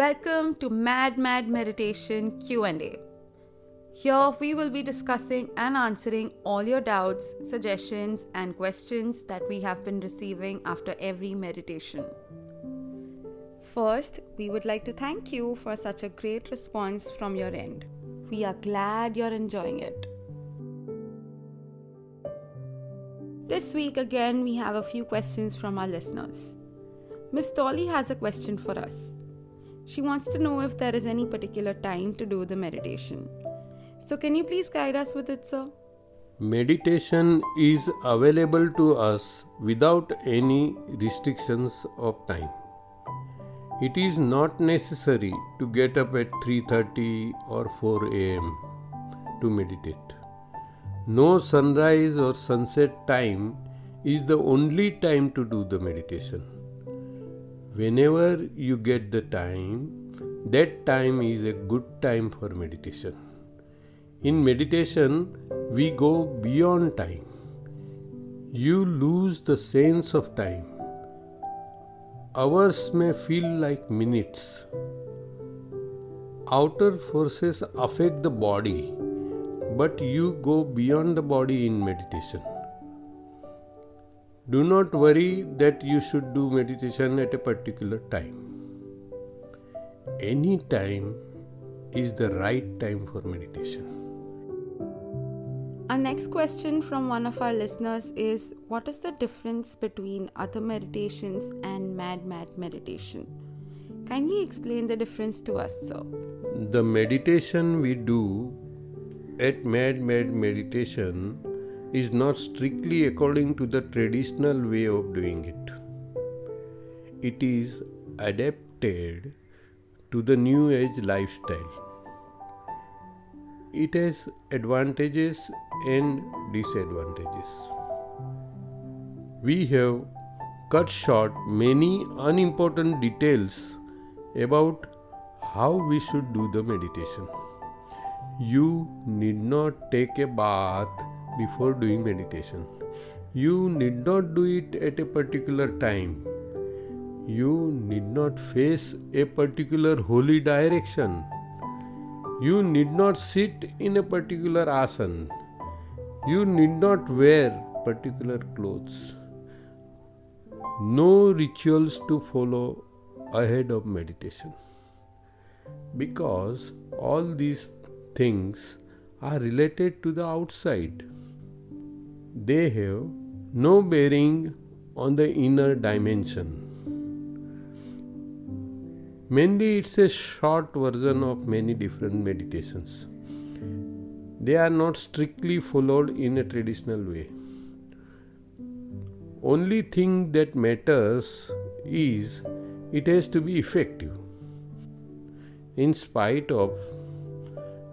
Welcome to Mad Mad Meditation Q&A. Here we will be discussing and answering all your doubts, suggestions and questions that we have been receiving after every meditation. First, we would like to thank you for such a great response from your end. We are glad you're enjoying it. This week again we have a few questions from our listeners. Miss Dolly has a question for us. She wants to know if there is any particular time to do the meditation. So, can you please guide us with it, sir? Meditation is available to us without any restrictions of time. It is not necessary to get up at 3:30 or 4 am to meditate. No sunrise or sunset time is the only time to do the meditation whenever you get the time, that time is a good time for meditation. In meditation, we go beyond time. You lose the sense of time. Hours may feel like minutes. Outer forces affect the body, but you go beyond the body in meditation. Do not worry that you should do meditation at a particular time. Any time is the right time for meditation. Our next question from one of our listeners is What is the difference between other meditations and Mad Mad meditation? Kindly explain the difference to us, sir. The meditation we do at Mad Mad meditation is not strictly according to the traditional way of doing it. It is adapted to the new age lifestyle. It has advantages and disadvantages. We have cut short many unimportant details about how we should do the meditation. You need not take a bath before doing meditation. You need not do it at a particular time. You need not face a particular holy direction. You need not sit in a particular asana. You need not wear particular clothes. No rituals to follow ahead of meditation. Because all these things are related to the outside they have no bearing on the inner dimension. Mainly, it's a short version of many different meditations. They are not strictly followed in a traditional way. Only thing that matters is it has to be effective. In spite of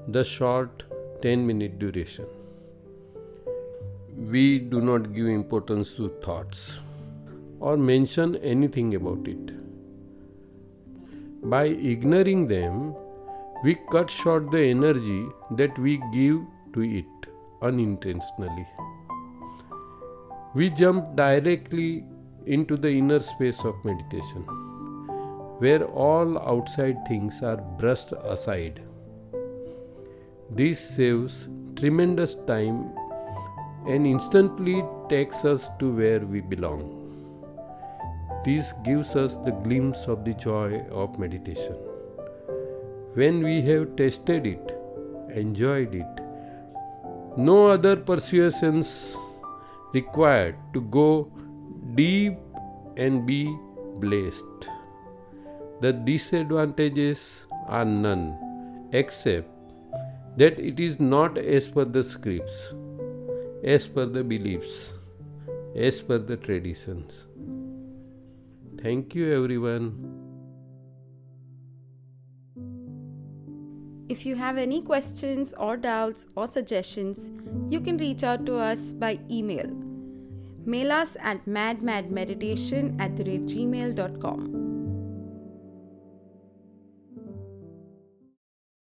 the short 10 minute duration we do not give importance to thoughts or mention anything about it. By ignoring them, we cut short the energy that we give to it unintentionally. We jump directly into the inner space of meditation, where all outside things are brushed aside. This saves tremendous time and instantly takes us to where we belong. This gives us the glimpse of the joy of meditation. When we have tasted it, enjoyed it, no other persuasions required to go deep and be blessed. The disadvantages are none except that it is not as per the scripts as per the beliefs, as per the traditions. Thank you, everyone. If you have any questions or doubts or suggestions, you can reach out to us by email. Mail us at madmadmeditation at the gmail.com.